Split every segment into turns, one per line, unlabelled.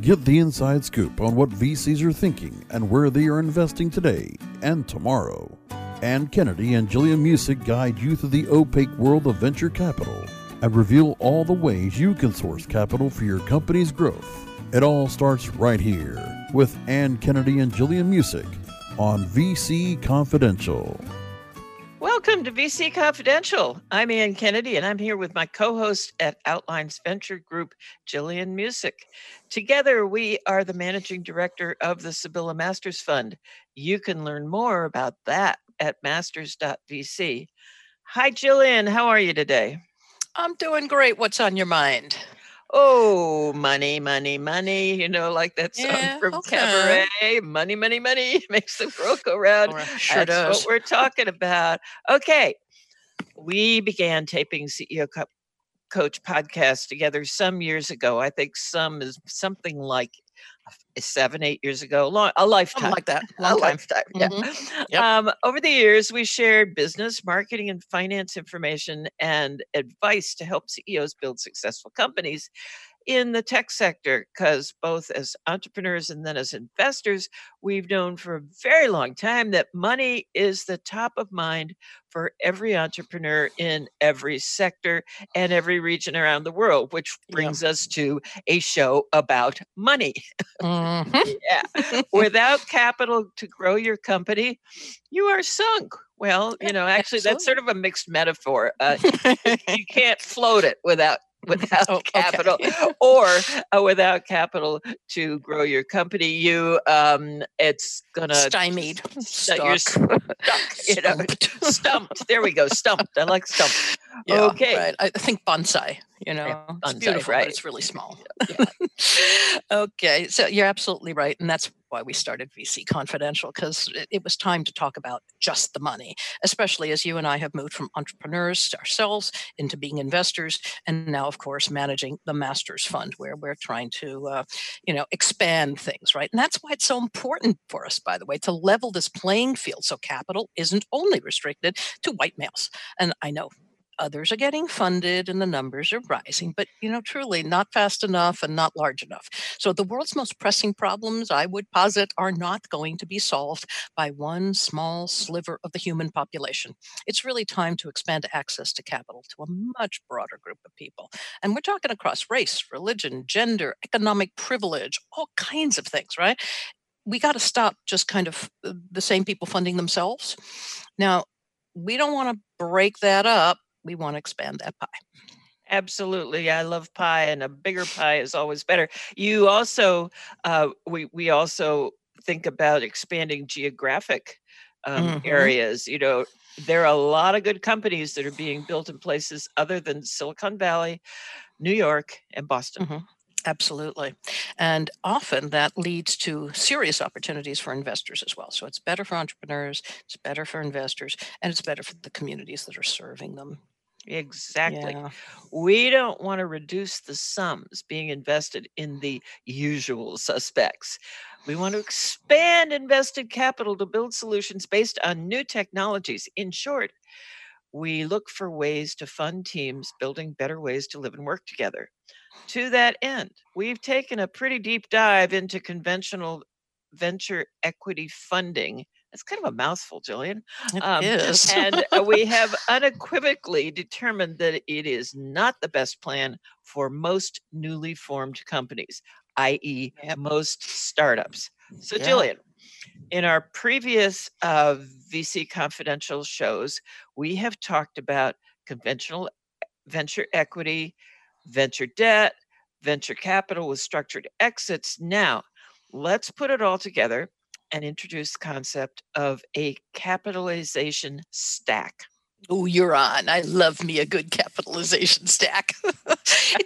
Get the inside scoop on what VCs are thinking and where they are investing today and tomorrow. Ann Kennedy and Jillian Muessig guide you through the opaque world of venture capital and reveal all the ways you can source capital for your company's growth. It all starts right here with Ann Kennedy and Jillian Muessig on VC Confidential.
Welcome to VC Confidential. I'm Ann Kennedy, and I'm here with my co host at Outlines Venture Group, Jillian Muessig. Together, we are the managing director of the Sibylla Masters Fund. You can learn more about that at masters.vc. Hi, Jillian. How are you today?
I'm doing great. What's on your mind?
Oh, money, money, money. You know, like that song
Yeah,
from
okay.
Cabaret. Money, money, money makes the world go round.
Sure
That's
does.
what we're talking about. Okay. We began taping CEO Co- Coach podcast together some years ago. I think some is something like seven, eight years ago, long, a lifetime.
Something like that.
a
time.
lifetime. Yeah.
Mhm. Yep.
Um, over the years, we shared business, marketing, and finance information and advice to help CEOs build successful companies in the tech sector. Because both as entrepreneurs and then as investors, we've known for a very long time that money is the top of mind for every entrepreneur in every sector and every region around the world, which brings us to a show about money.
Mhm.
Yeah. Without capital to grow your company, you are sunk. Well, you know, actually, that's sort of a mixed metaphor. Uh, you can't float it without without
Oh, okay.
capital, or uh, without capital to grow your company. You, um, it's gonna
Stymied.
that you're
Stuck.
You know,
Stumped.
stumped. There we go. Stumped. I like stumped.
Yeah,
Okay.
Right. I think bonsai, you know, it's
bonsai,
beautiful,
right.
but it's really small. okay. So you're absolutely right. And that's why we started VC Confidential, because it, it was time to talk about just the money, especially as you and I have moved from entrepreneurs ourselves into being investors. And now, of course, managing the Masters Fund, where we're trying to, uh, you know, expand things, right? And that's why it's so important for us, by the way, to level this playing field so capital isn't only restricted to white males. And I know others are getting funded and the numbers are rising but you know truly not fast enough and not large enough. So the world's most pressing problems i would posit are not going to be solved by one small sliver of the human population. It's really time to expand access to capital to a much broader group of people. And we're talking across race religion gender economic privilege all kinds of things right? We got to stop just kind of uh, the same people funding themselves. Now we don't want to break that up we want to expand that pie.
Absolutely, I love pie, and a bigger pie is always better. You also, uh, we we also think about expanding geographic um,
Mhm.
areas. You know, there are a lot of good companies that are being built in places other than Silicon Valley, New York, and Boston.
Mhm. Absolutely. And often that leads to serious opportunities for investors as well. So it's better for entrepreneurs, it's better for investors, and it's better for the communities that are serving them.
Exactly.
Yeah.
We don't want to reduce the sums being invested in the usual suspects. We want to expand invested capital to build solutions based on new technologies. In short, we look for ways to fund teams building better ways to live and work together. To that end, we've taken a pretty deep dive into conventional venture equity funding. That's kind of a mouthful, Jillian.
It
Um,
is.
and uh, we have unequivocally determined that it is not the best plan for most newly formed companies, i.e.,
Yep.
most startups. So,
Yeah.
Jillian, in our previous uh, VC confidential shows, we have talked about conventional venture equity, venture debt, venture capital with structured exits. Now, let's put it all together and introduce the concept of a capitalization stack.
Oh, you're on. I love me a good capitalization stack.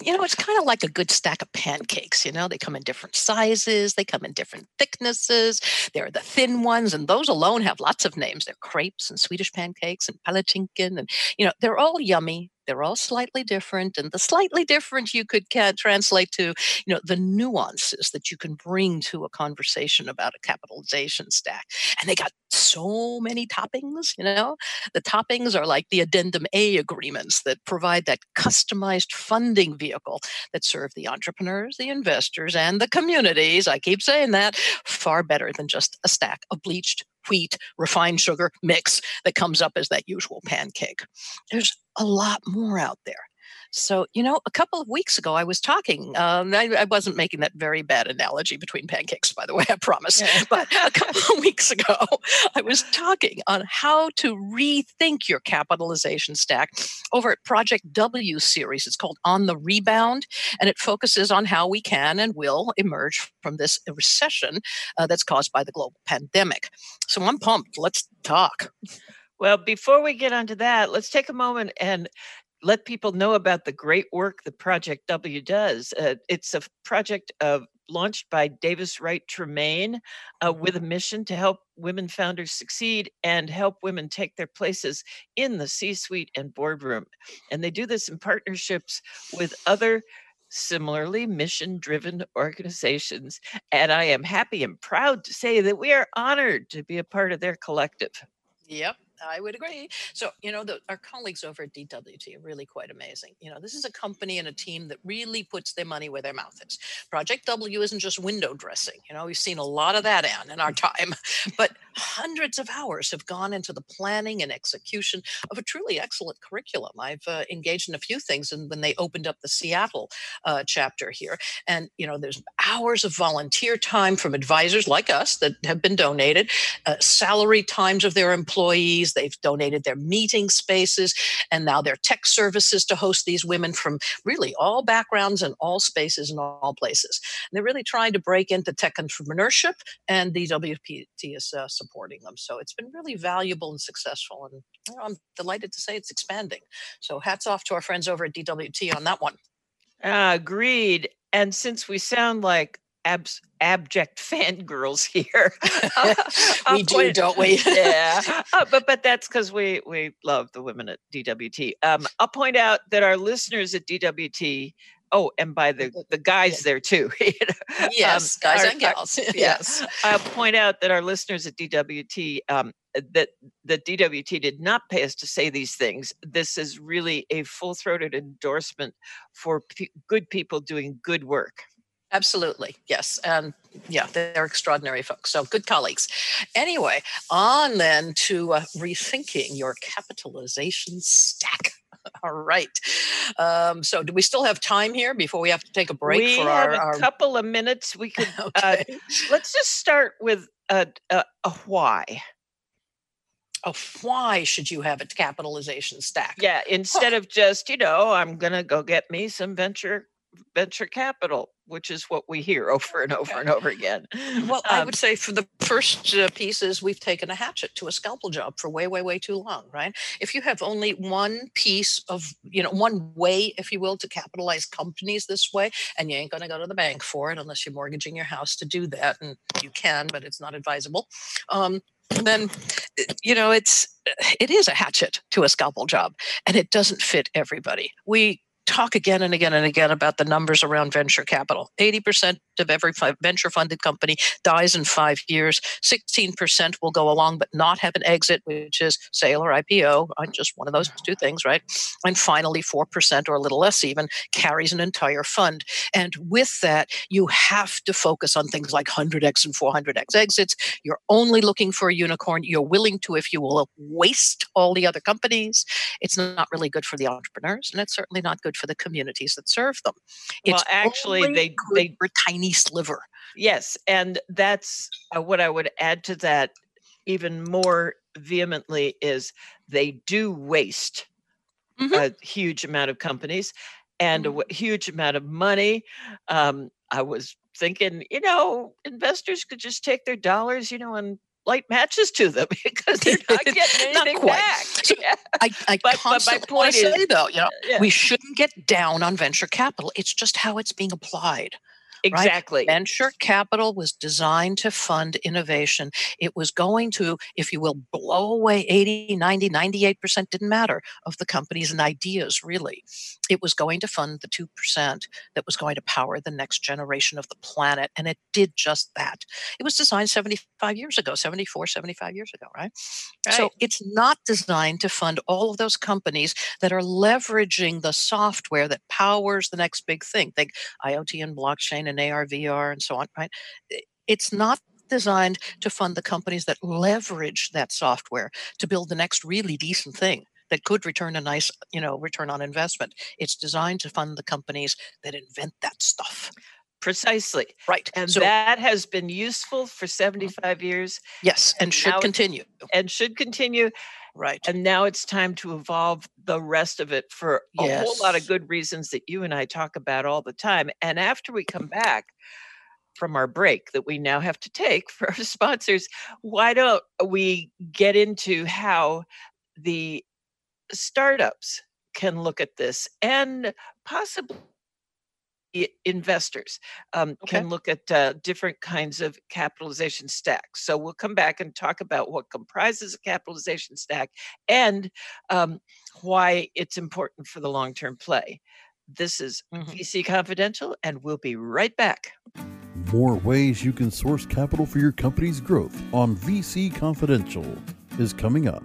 You know, it's kind of like a good stack of pancakes. You know, they come in different sizes, they come in different thicknesses. There are the thin ones, and those alone have lots of names. They're crepes and Swedish pancakes and palatschinken, and you know, they're all yummy. They're all slightly different, and the slightly different you could translate to, you know, the nuances that you can bring to a conversation about a capitalization stack. And they got so many toppings, you know. The toppings are like the addendum A agreements that provide that customized funding vehicle that serve the entrepreneurs, the investors, and the communities. I keep saying that far better than just a stack of bleached wheat, refined sugar mix that comes up as that usual pancake. There's a lot more out there. So, you know, a couple of weeks ago, I was talking. Um, I, I, wasn't making that very bad analogy between pancakes, by the way, I promise. Yeah. but a couple of weeks ago, I was talking on how to rethink your capitalization stack over at Project W series. It's called On the Rebound, and it focuses on how we can and will emerge from this recession uh, that's caused by the global pandemic. So I'm pumped. Let's talk.
Well, before we get onto that, let's take a moment and let people know about the great work the Project W does. Uh, it's a project of launched by Davis Wright Tremaine uh, with a mission to help women founders succeed and help women take their places in the C suite and boardroom. And they do this in partnerships with other similarly mission driven organizations. And I am happy and proud to say that we are honored to be a part of their collective.
Yep. I would agree. So, you know, the, our colleagues over at DWT are really quite amazing. You know, this is a company and a team that really puts their money where their mouth is. Project W isn't just window dressing. You know, we've seen a lot of that, Anne, in our time, but hundreds of hours have gone into the planning and execution of a truly excellent curriculum. I've uh, engaged in a few things and when they opened up the Seattle uh, chapter here. And, you know, there's hours of volunteer time from advisors like us that have been donated, uh, salary times of their employees They've donated their meeting spaces and now their tech services to host these women from really all backgrounds and all spaces and all places. And they're really trying to break into tech entrepreneurship, and DWT is uh, supporting them. So it's been really valuable and successful. And you know, I'm delighted to say it's expanding. So hats off to our friends over at DWT on that one.
Uh, agreed. And since we sound like abs- abject fangirls here.
Uh, we do, point, don't we?
yeah, uh, but but that's because we we love the women at DWT. Um, I'll point out that our listeners at DWT. Oh, and by the the guys there too.
you know, yes, um, guys our, and gals. Our, yes,
I'll point out that our listeners at DWT um, that the DWT did not pay us to say these things. This is really a full throated endorsement for p- good people doing good work.
Absolutely. Yes. And yeah, they're extraordinary folks. So good colleagues. Anyway, on then to uh, rethinking your capitalization stack. All right. Um, so, do we still have time here before we have to take a break?
We
for
have
our,
a
our...
couple of minutes. We could. Uh, okay. Uh, let's just start with a, a, a why
of why should you have a capitalization stack?
Yeah, instead huh. of just, you know, I'm going to go get me some venture venture capital, which is what we hear over and over and over again.
Well, um, I would say for the first uh, pieces, we've taken a hatchet to a scalpel job for way, way, way too long, right? If you have only one piece of, you know, one way, if you will, to capitalize companies this way, and you ain't going to go to the bank for it unless you're mortgaging your house to do that, and you can, but it's not advisable. Um, then you know it's it is a hatchet to a scalpel job and it doesn't fit everybody we talk again and again and again about the numbers around venture capital. 80% of every venture funded company dies in five years. 16% will go along but not have an exit, which is sale or IPO. Just one of those two things, right? And finally, 4% or a little less even carries an entire fund. And with that, you have to focus on things like 100x and 400x exits. You're only looking for a unicorn. You're willing to, if you will, waste all the other companies. It's not really good for the entrepreneurs, and it's certainly not good for the communities that serve them.
It's well, actually, they, they, were
tiny sliver.
Yes, and that's uh, what I would add to that even more vehemently is they do waste mm-hmm. a huge amount of companies and mm-hmm. a huge amount of money. Um, I was thinking, you know, investors could just take their dollars, you know, and light matches to them because they're not getting anything not back. So
yeah. I, I but, constantly but my point is, say though, you know, yeah. we shouldn't get down on venture capital. It's just how it's being applied
Exactly.
Right? Venture capital was designed to fund innovation. It was going to, if you will, blow away 80, 90, 98%, didn't matter, of the companies and ideas, really. It was going to fund the 2% that was going to power the next generation of the planet. And it did just that. It was designed 75 years ago, 74, 75 years ago, right? right? So it's not designed to fund all of those companies that are leveraging the software that powers the next big thing. Think IoT and blockchain and AR, VR, and so on, right? It's not designed to fund the companies that leverage that software to build the next really decent thing that could return a nice, you know, return on investment. It's designed to fund the companies that invent that stuff.
Precisely.
Right.
And so, that has been useful for mm-hmm. 75 years.
Yes, and, and should continue.
And should continue.
Right.
And now it's time to evolve the rest of it for a whole lot of good reasons that you and I talk about all the time. And after we come back, from our break that we now have to take for our sponsors, why don't we get into how the startups can look at this and possibly investors um, okay. can look at uh, different kinds of capitalization stacks. So we'll come back and talk about what comprises a capitalization stack and um, why it's important for the long term play. This is mm-hmm. VC Confidential, and we'll be right back.
More ways you can source capital for your company's growth on VC Confidential is coming up.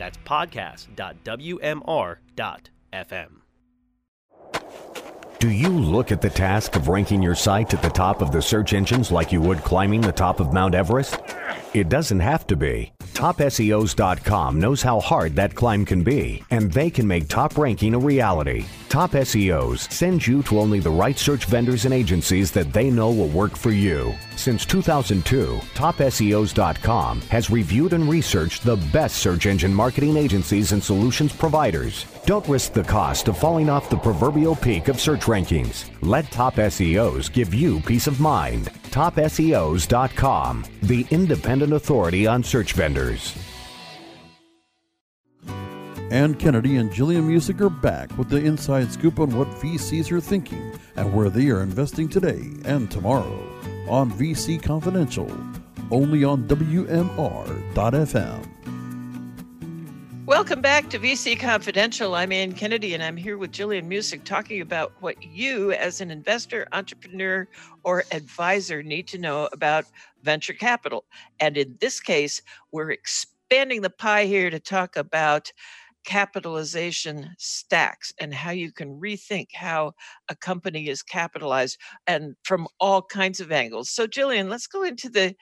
That's podcast.wmr.fm.
Do you look at the task of ranking your site at the top of the search engines like you would climbing the top of Mount Everest? It doesn't have to be. TopSEOs.com knows how hard that climb can be, and they can make top ranking a reality. Top SEOs sends you to only the right search vendors and agencies that they know will work for you. Since 2002, TopSEOs.com has reviewed and researched the best search engine marketing agencies and solutions providers. Don't risk the cost of falling off the proverbial peak of search rankings. Let Top SEOs give you peace of mind. TopSEOs.com, the independent authority on search vendors.
Ann Kennedy and Jillian Muessig are back with the inside scoop on what VCs are thinking and where they are investing today and tomorrow on VC Confidential, only on WMR.FM.
Welcome back to VC Confidential. I'm Ann Kennedy and I'm here with Jillian Muessig talking about what you, as an investor, entrepreneur, or advisor, need to know about venture capital. And in this case, we're expanding the pie here to talk about capitalization stacks and how you can rethink how a company is capitalized and from all kinds of angles. So Jillian, let's go into the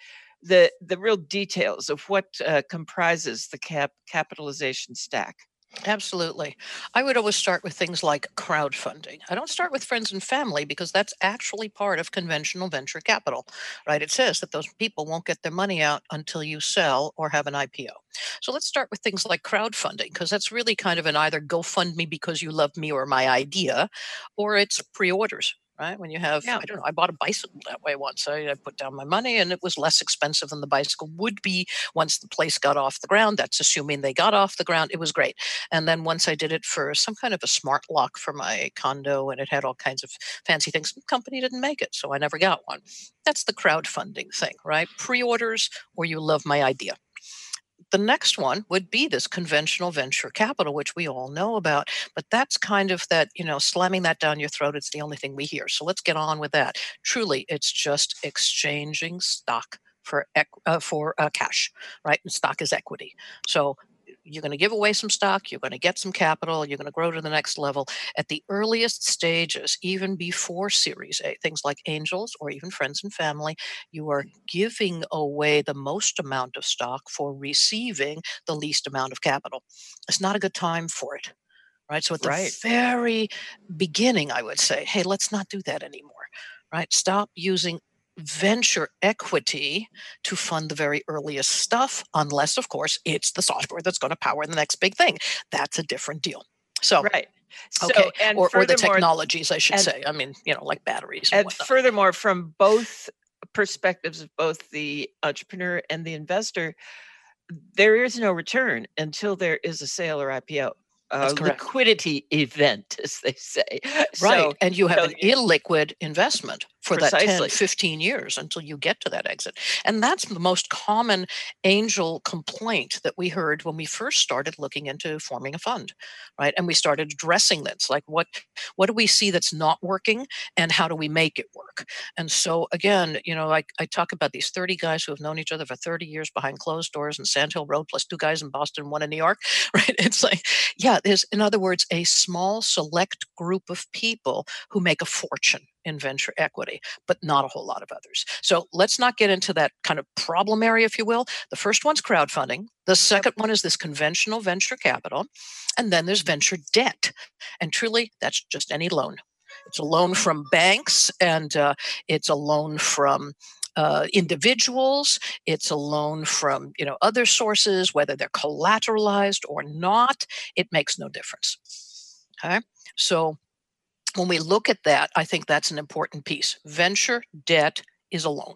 the the real details of what uh, comprises the cap capitalization stack.
Absolutely. I would always start with things like crowdfunding. I don't start with friends and family because that's actually part of conventional venture capital, right? It says that those people won't get their money out until you sell or have an IPO. So let's start with things like crowdfunding because that's really kind of an either go fund me because you love me or my idea, or it's pre orders right? When you have, yeah. I don't know, I bought a bicycle that way once. I, I, put down my money and it was less expensive than the bicycle would be once the place got off the ground. That's assuming they got off the ground. It was great. And then once I did it for some kind of a smart lock for my condo and it had all kinds of fancy things, the company didn't make it. So I never got one. That's the crowdfunding thing, right? Pre orders or you love my idea the next one would be this conventional venture capital, which we all know about. But that's kind of that, you know, slamming that down your throat. It's the only thing we hear. So let's get on with that. Truly, it's just exchanging stock for uh, for uh, cash, right? And stock is equity. So you're going to give away some stock, you're going to get some capital, you're going to grow to the next level. At the earliest stages, even before Series A, things like angels or even friends and family, you are giving away the most amount of stock for receiving the least amount of capital. It's not a good time for it. Right. So at the right. very beginning, I would say, hey, let's not do that anymore right? Stop using venture equity to fund the very earliest stuff, unless, of course, it's the software that's going to power the next big thing. That's a different deal. So,
right.
So, okay. or, or the technologies, I should and, say. I mean, you know, like batteries.
And, and furthermore, from both perspectives of both the entrepreneur and the investor, there is no return until there is a sale or IPO uh, liquidity event, as they say.
Right. So, and you have so, an illiquid investment for precisely. that 10, 15 years until you get to that exit. And that's the most common angel complaint that we heard when we first started looking into forming a fund, right? And we started addressing this like what what do we see that's not working and how do we make it work? And so again, you know, I, I talk about these 30 guys who have known each other for 30 years behind closed doors in Sand Hill Road, plus two guys in Boston, one in New York, right? It's like, yeah, there's in other words, a small select group of people who make a fortune in venture equity, but not a whole lot of others. So let's not get into that kind of problem area, if you will. The first one's crowdfunding. The second one is this conventional venture capital. And then there's venture debt. And truly, that's just any loan. It's a loan from banks and uh, it's a loan from uh, individuals. It's a loan from you know other sources, whether they're collateralized or not. It makes no difference. Okay, so when we look at that, I think that's an important piece. Venture debt is a loan.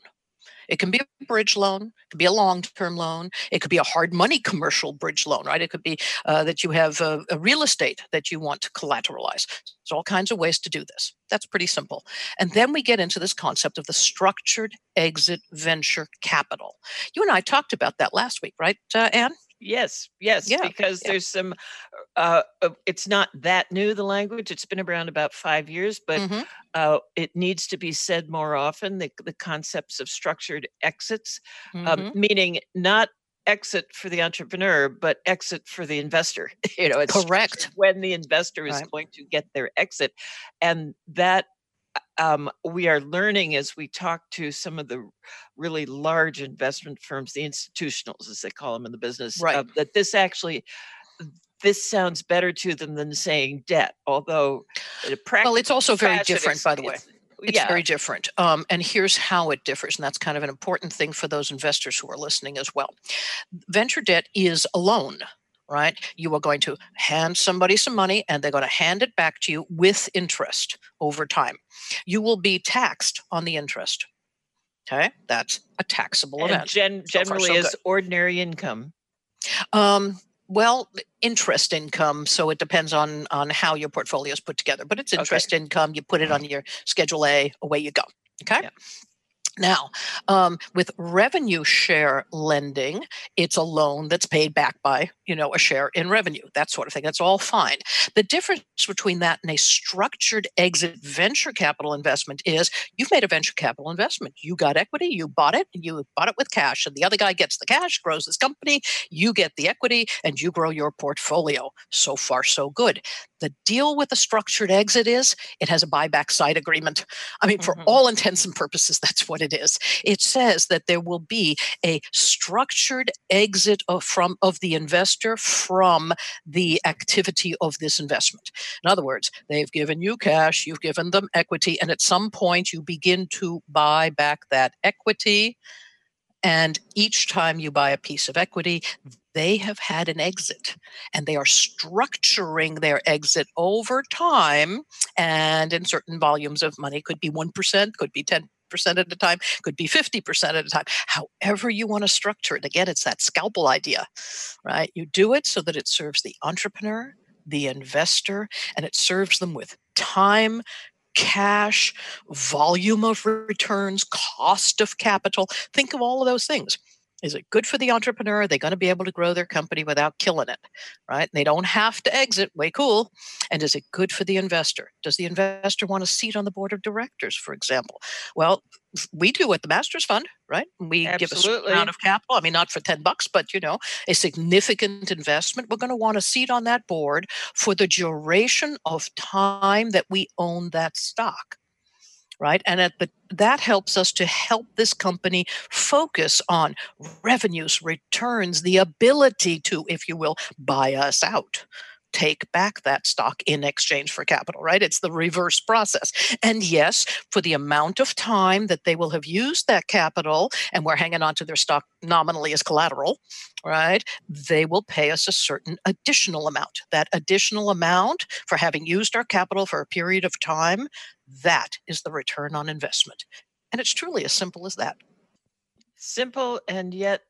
It can be a bridge loan, it could be a long term loan, it could be a hard money commercial bridge loan, right? It could be uh, that you have a, a, real estate that you want to collateralize. There's all kinds of ways to do this. That's pretty simple. And then we get into this concept of the structured exit venture capital. You and I talked about that last week, right, uh, Anne?
Yes, yes, yeah, because yeah. there's some. Uh, uh, it's not that new the language. It's been around about five years, but mm-hmm. uh, it needs to be said more often. The the concepts of structured exits, um, mm-hmm. um, meaning not exit for the entrepreneur, but exit for the investor. you know,
it's correct
when the investor is right. going to get their exit, and that um, we are learning as we talk to some of the really large investment firms, the institutionals, as they call them in the business,
right. uh,
that this actually this sounds better to them than saying debt. Although,
well, it's also very different, by the way. It's yeah. very different. Um, and here's how it differs. And that's kind of an important thing for those investors who are listening as well. Venture debt is a loan right? You are going to hand somebody some money and they're going to hand it back to you with interest over time. You will be taxed on the interest. Okay, that's a taxable
and
event.
Gen- generally, so so is ordinary income.
Um, well, interest income. So it depends on on how your portfolio is put together, but it's interest okay. income. You put it on your Schedule A. Away you go. Okay. Yeah. Now, um, with revenue share lending, it's a loan that's paid back by, you know, a share in revenue, that sort of thing. That's all fine. The difference between that and a structured exit venture capital investment is you've made a venture capital investment. You got equity, you bought it, and you bought it with cash, and the other guy gets the cash, grows this company, you get the equity, and you grow your portfolio. So far, so good. The deal with a structured exit is it has a buyback side agreement. I mean, for mm-hmm. all intents and purposes, that's what it is. It says that there will be a structured exit of, from of the investor from the activity of this investment. In other words, they've given you cash, you've given them equity, and at some point you begin to buy back that equity. And each time you buy a piece of equity, they have had an exit and they are structuring their exit over time and in certain volumes of money could be 1% could be 10 percent at a time, could be 50% at a time, however you want to structure it. Again, it's that scalpel idea, right? You do it so that it serves the entrepreneur, the investor, and it serves them with time, cash, volume of returns, cost of capital. Think of all of those things. Is it good for the entrepreneur? Are they going to be able to grow their company without killing it? Right? They don't have to exit. Way cool. And is it good for the investor? Does the investor want a seat on the board of directors, for example? Well, we do at the Masters Fund, right? We
Absolutely.
give a certain amount of capital. I mean, not for 10 bucks, but you know, a significant investment. We're going to want a seat on that board for the duration of time that we own that stock right? And at the, that helps us to help this company focus on revenues, returns, the ability to, if you will, buy us out take back that stock in exchange for capital, right? It's the reverse process. And yes, for the amount of time that they will have used that capital and we're hanging on to their stock nominally as collateral, right? They will pay us a certain additional amount. That additional amount for having used our capital for a period of time, that is the return on investment. And it's truly as simple as that.
Simple and yet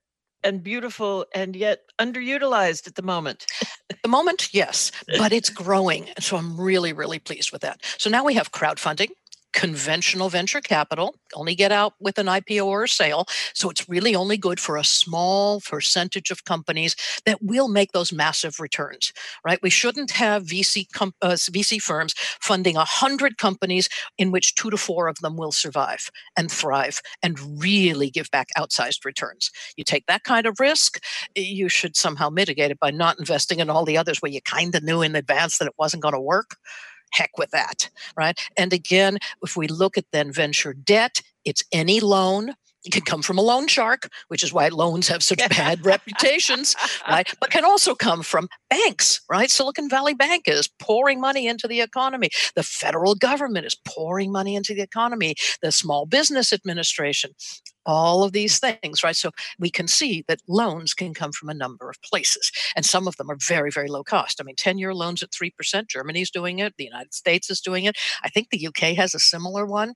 and beautiful and yet underutilized at the moment.
at the moment, yes, but it's growing. So I'm really, really pleased with that. So now we have crowdfunding conventional venture capital, only get out with an IPO or a sale. So it's really only good for a small percentage of companies that will make those massive returns, right? We shouldn't have VC, com- uh, VC firms funding 100 companies in which two to four of them will survive and thrive and really give back outsized returns. You take that kind of risk, you should somehow mitigate it by not investing in all the others where you kind of knew in advance that it wasn't going to work heck with that, right? And again, if we look at then venture debt, it's any loan it can come from a loan shark, which is why loans have such bad reputations, right? But can also come from banks, right? Silicon Valley Bank is pouring money into the economy. The federal government is pouring money into the economy. The Small Business Administration, all of these things, right? So we can see that loans can come from a number of places, and some of them are very, very low cost. I mean, 10 year loans at 3%, Germany's doing it, the United States is doing it. I think the UK has a similar one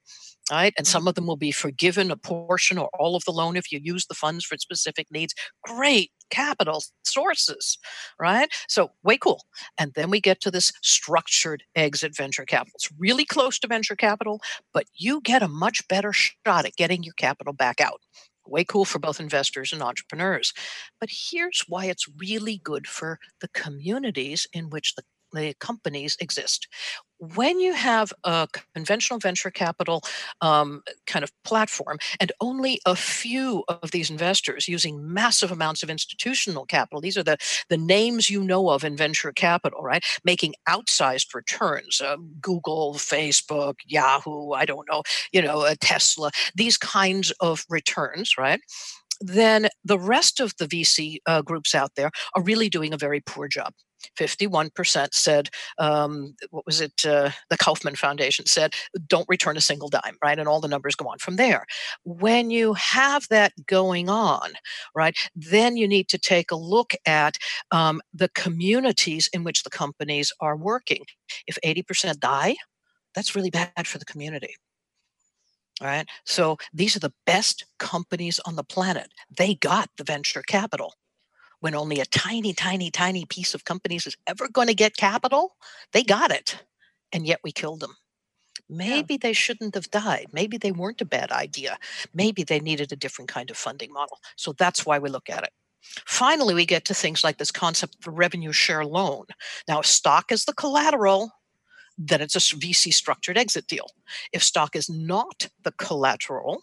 right? And some of them will be forgiven a portion or all of the loan if you use the funds for specific needs. Great capital sources, right? So, way cool. And then we get to this structured exit venture capital. It's really close to venture capital, but you get a much better shot at getting your capital back out. Way cool for both investors and entrepreneurs. But here's why it's really good for the communities in which the the companies exist. When you have a conventional venture capital um, kind of platform and only a few of these investors using massive amounts of institutional capital, these are the, the names you know of in venture capital, right? Making outsized returns, uh, Google, Facebook, Yahoo, I don't know, you know, uh, Tesla, these kinds of returns, right? then the rest of the VC uh, groups out there are really doing a very poor job. 51% said, um, what was it? Uh, the Kauffman Foundation said, don't return a single dime, right? And all the numbers go on from there. When you have that going on, right, then you need to take a look at um, the communities in which the companies are working. If 80% die, that's really bad for the community. All right. So these are the best companies on the planet. They got the venture capital when only a tiny, tiny, tiny piece of companies is ever going to get capital, they got it. And yet we killed them. Maybe yeah. they shouldn't have died. Maybe they weren't a bad idea. Maybe they needed a different kind of funding model. So that's why we look at it. Finally, we get to things like this concept of revenue share loan. Now, if stock is the collateral, then it's a VC structured exit deal. If stock is not the collateral,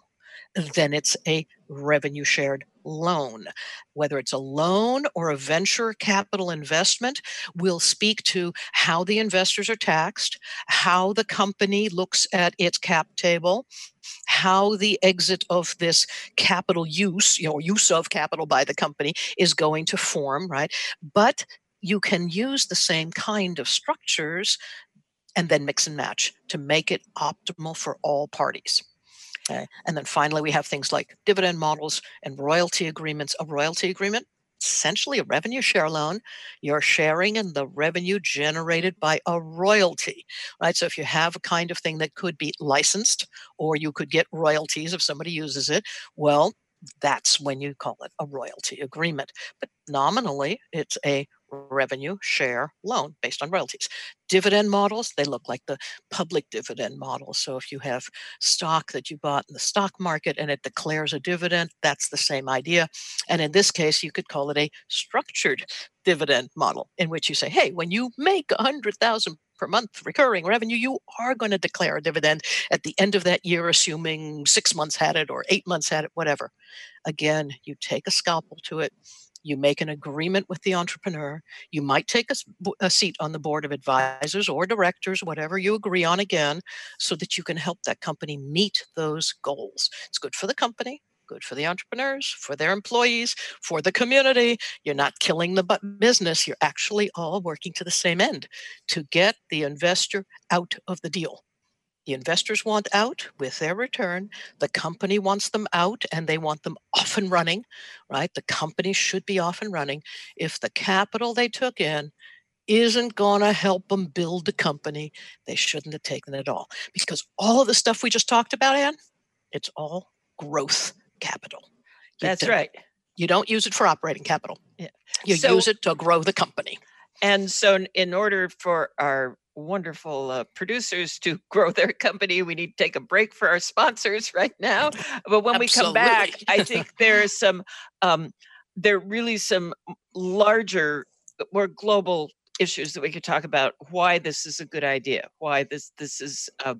then it's a revenue shared loan. Whether it's a loan or a venture capital investment, we'll speak to how the investors are taxed, how the company looks at its cap table, how the exit of this capital use, you know, use of capital by the company is going to form, right? But you can use the same kind of structures and then mix and match to make it optimal for all parties. And then finally, we have things like dividend models and royalty agreements. A royalty agreement, essentially a revenue share loan. You're sharing in the revenue generated by a royalty, right? So if you have a kind of thing that could be licensed or you could get royalties if somebody uses it, well, that's when you call it a royalty agreement. But nominally, it's a revenue share loan based on royalties. Dividend models, they look like the public dividend model. So if you have stock that you bought in the stock market and it declares a dividend, that's the same idea. And in this case, you could call it a structured dividend model in which you say, hey, when you make a hundred thousand per month recurring revenue, you are going to declare a dividend at the end of that year, assuming six months had it or eight months had it, whatever. Again, you take a scalpel to it you make an agreement with the entrepreneur. You might take a, a, seat on the board of advisors or directors, whatever you agree on again, so that you can help that company meet those goals. It's good for the company, good for the entrepreneurs, for their employees, for the community. You're not killing the business. You're actually all working to the same end to get the investor out of the deal. The investors want out with their return. The company wants them out and they want them off and running, right? The company should be off and running. If the capital they took in isn't going to help them build the company, they shouldn't have taken it all. Because all of the stuff we just talked about, Ann, it's all growth capital.
You That's right.
You don't use it for operating capital. Yeah. You so, use it to grow the company.
And so, in order for our wonderful uh, producers to grow their company. We need to take a break for our sponsors right now. But when we come back, I think there is some, um, there are really some larger, more global issues that we could talk about. Why this is a good idea. Why this this is a,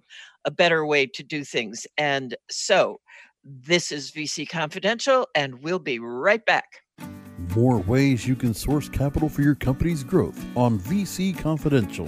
a better way to do things. And so, this is VC Confidential, and we'll be right back.
More ways you can source capital for your company's growth on VC Confidential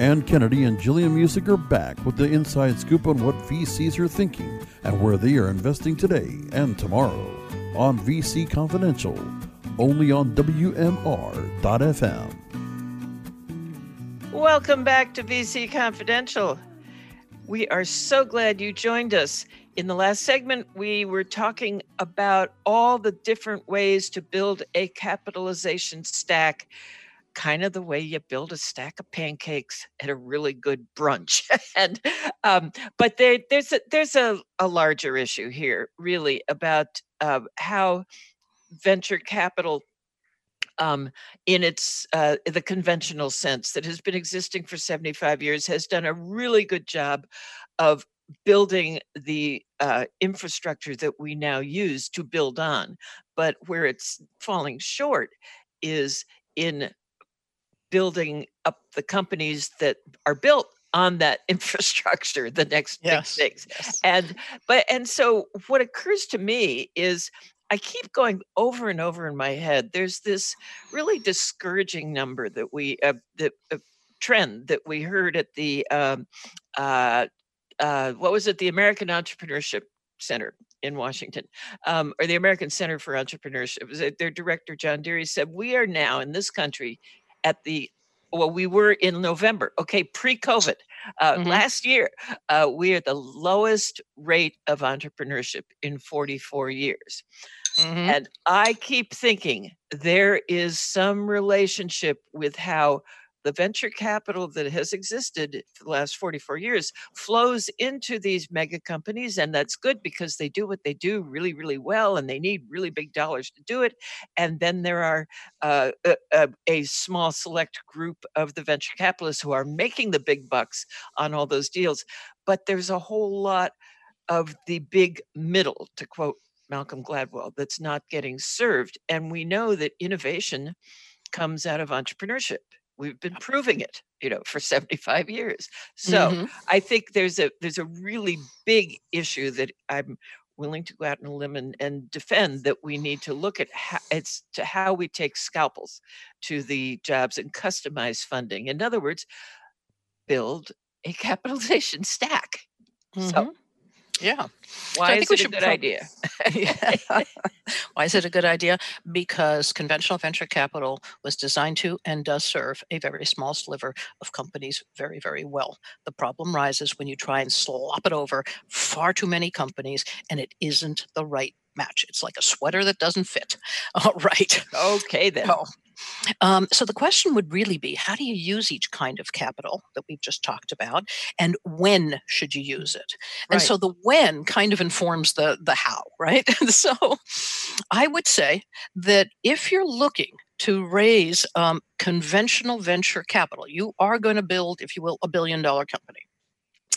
Ann Kennedy and Jillian Muessig are back with the inside scoop on what VCs are thinking and where they are investing today and tomorrow on VC Confidential, only on WMR.FM.
Welcome back to VC Confidential. We are so glad you joined us. In the last segment, we were talking about all the different ways to build a capitalization stack kind of the way you build a stack of pancakes at a really good brunch. and um, but there, there's a there's a, a larger issue here, really, about uh, how venture capital um, in its uh, the conventional sense that has been existing for 75 years has done a really good job of building the uh, infrastructure that we now use to build on but where it's falling short is in building up the companies that are built on that infrastructure the next yes, big things yes. and but and so what occurs to me is i keep going over and over in my head there's this really discouraging number that we uh, the uh, trend that we heard at the um, uh, uh, what was it the american entrepreneurship center in Washington, um, or the American Center for Entrepreneurship. Their director, John Dearie, said, We are now in this country at the well, we were in November. Okay, pre-COVID, uh, mm-hmm. last year, uh, we are the lowest rate of entrepreneurship in 44 years. Mm-hmm. And I keep thinking there is some relationship with how the venture capital that has existed for the last 44 years flows into these mega companies. And that's good because they do what they do really, really well and they need really big dollars to do it. And then there are uh, a, a, a small select group of the venture capitalists who are making the big bucks on all those deals. But there's a whole lot of the big middle, to quote Malcolm Gladwell, that's not getting served. And we know that innovation comes out of entrepreneurship. We've been proving it, you know, for 75 years. So
Mhm.
I think there's a there's a really big issue that I'm willing to go out on a limb and, and defend that we need to look at how, it's to how we take scalpels to the jobs and customize funding. In other words, build a capitalization stack. So
Mhm. Yeah.
why
I think
is
we
it a
should
good
prob-
idea?
Why is it a good idea? Because conventional venture capital was designed to and does serve a very small sliver of companies very, very well. The problem rises when you try and slop it over far too many companies and it isn't the right match. It's like a sweater that doesn't fit. All right.
Okay then.
Um, so the question would really be how do you use each kind of capital that we've just talked about and when should you use it? And so the when kind of informs the the how right? So i would say that if you're looking to raise um, conventional venture capital you are going to build if you will a billion dollar company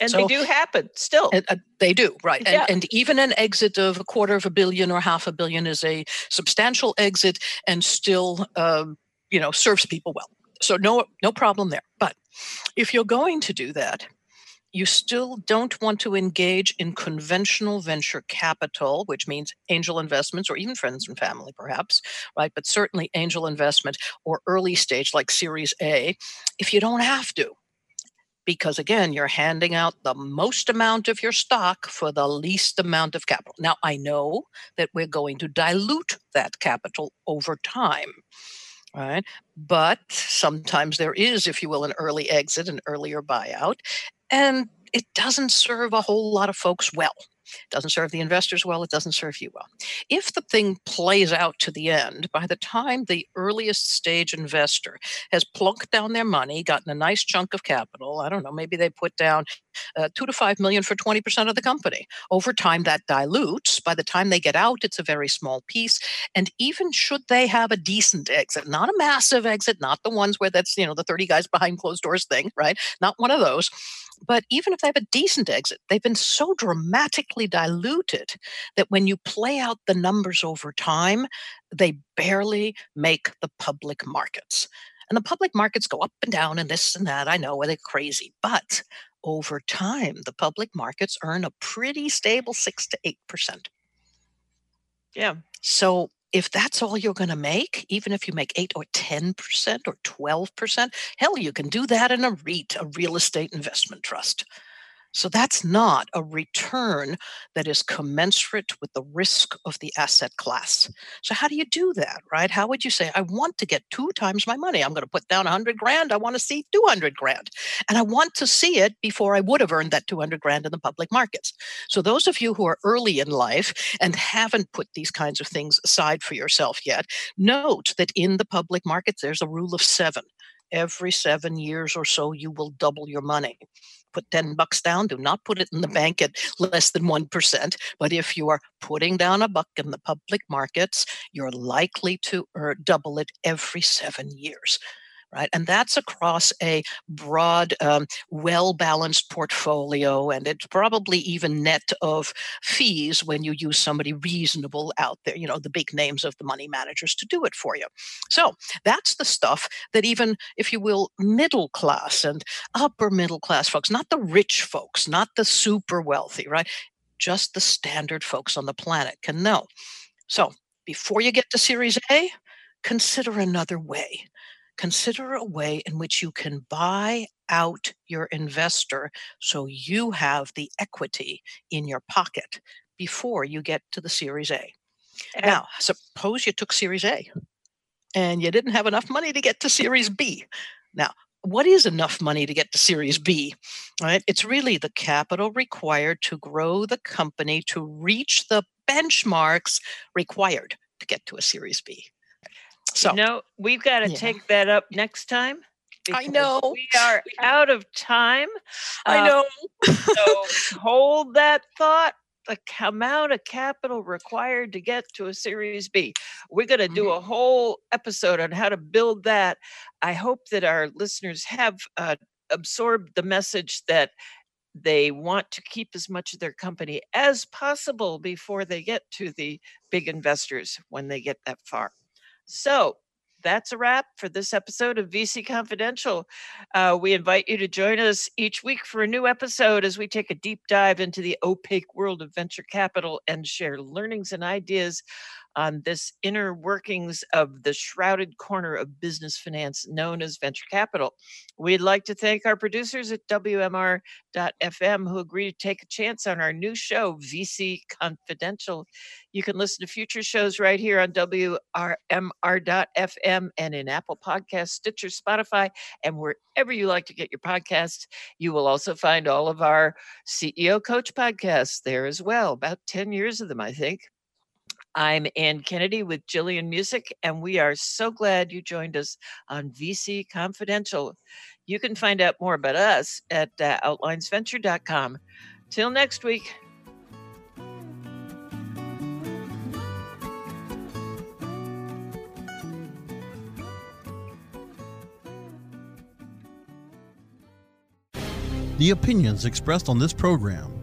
and
so-
they do happen still.
and, uh, they do, right. And,
Yeah.
and even an exit of a quarter of a billion or half a billion is a substantial exit and still, um, you know, serves people well. So no, no problem there. But if you're going to do that, you still don't want to engage in conventional venture capital, which means angel investments or even friends and family, perhaps, right? But certainly angel investment or early stage like Series A, if you don't have to because again you're handing out the most amount of your stock for the least amount of capital. Now i know that we're going to dilute that capital over time right? But sometimes there is if you will an early exit an earlier buyout and it doesn't serve a whole lot of folks well doesn't serve the investors well it doesn't serve you well if the thing plays out to the end by the time the earliest stage investor has plunked down their money, gotten a nice chunk of capital. I don't know, maybe they put down uh, two to five million for 20% of the company. Over time, that dilutes. By the time they get out, it's a very small piece. And even should they have a decent exit, not a massive exit, not the ones where that's, you know, the 30 guys behind closed doors thing, right? Not one of those. But even if they have a decent exit, they've been so diluted that when you play out the numbers over time, they barely make the public markets. And the public markets go up and down and this and that. I know they're crazy. But over time, the public markets earn a pretty stable six to eight percent.
yeah.
So if that's all you're going to make, even if you make eight or 10% or 12%, hell, you can do that in a REIT, a real estate investment trust. So that's not a return that is commensurate with the risk of the asset class. So how do you do that, right? How would you say, I want to get two times my money. I'm going to put down 100 grand. I want to see 200 grand. And I want to see it before I would have earned that 200 grand in the public markets. So those of you who are early in life and haven't put these kinds of things aside for yourself yet, note that in the public markets, there's a rule of seven. Every seven years or so, you will double your money put 10 bucks down. Do not put it in the bank at less than 1%. But if you are putting down a buck in the public markets, you're likely to earn, double it every seven years. Right. And that's across a broad, um, well balanced portfolio. And it's probably even net of fees when you use somebody reasonable out there, you know, the big names of the money managers to do it for you. So that's the stuff that even, if you will, middle class and upper middle class folks, not the rich folks, not the super wealthy, right? Just the standard folks on the planet can know. So before you get to Series A, consider another way. Consider a way in which you can buy out your investor so you have the equity in your pocket before you get to the Series A.
And-
Now, suppose you took Series A and you didn't have enough money to get to Series B. Now, what is enough money to get to Series B? Right? It's really the capital required to grow the company to reach the benchmarks required to get to a Series B. So,
no, we've got to
Yeah.
take that up next time.
I know.
We are out of time.
I
Uh,
know.
so hold that thought. The amount of capital required to get to a Series B. We're going to do
Mm-hmm.
a whole episode on how to build that. I hope that our listeners have uh, absorbed the message that they want to keep as much of their company as possible before they get to the big investors when they get that far. So that's a wrap for this episode of VC Confidential. Uh, we invite you to join us each week for a new episode as we take a deep dive into the opaque world of venture capital and share learnings and ideas on this inner workings of the shrouded corner of business finance known as venture capital. We'd like to thank our producers at WMR.FM who agreed to take a chance on our new show, VC Confidential. You can listen to future shows right here on WRMR.FM and in Apple Podcasts, Stitcher, Spotify, and wherever you like to get your podcasts. You will also find all of our CEO Coach podcasts there as well, about 10 years of them, I think. I'm Ann Kennedy with Jillian Muessig, and we are so glad you joined us on VC Confidential. You can find out more about us at uh, outlinesventure.com. Till next week.
The opinions expressed on this program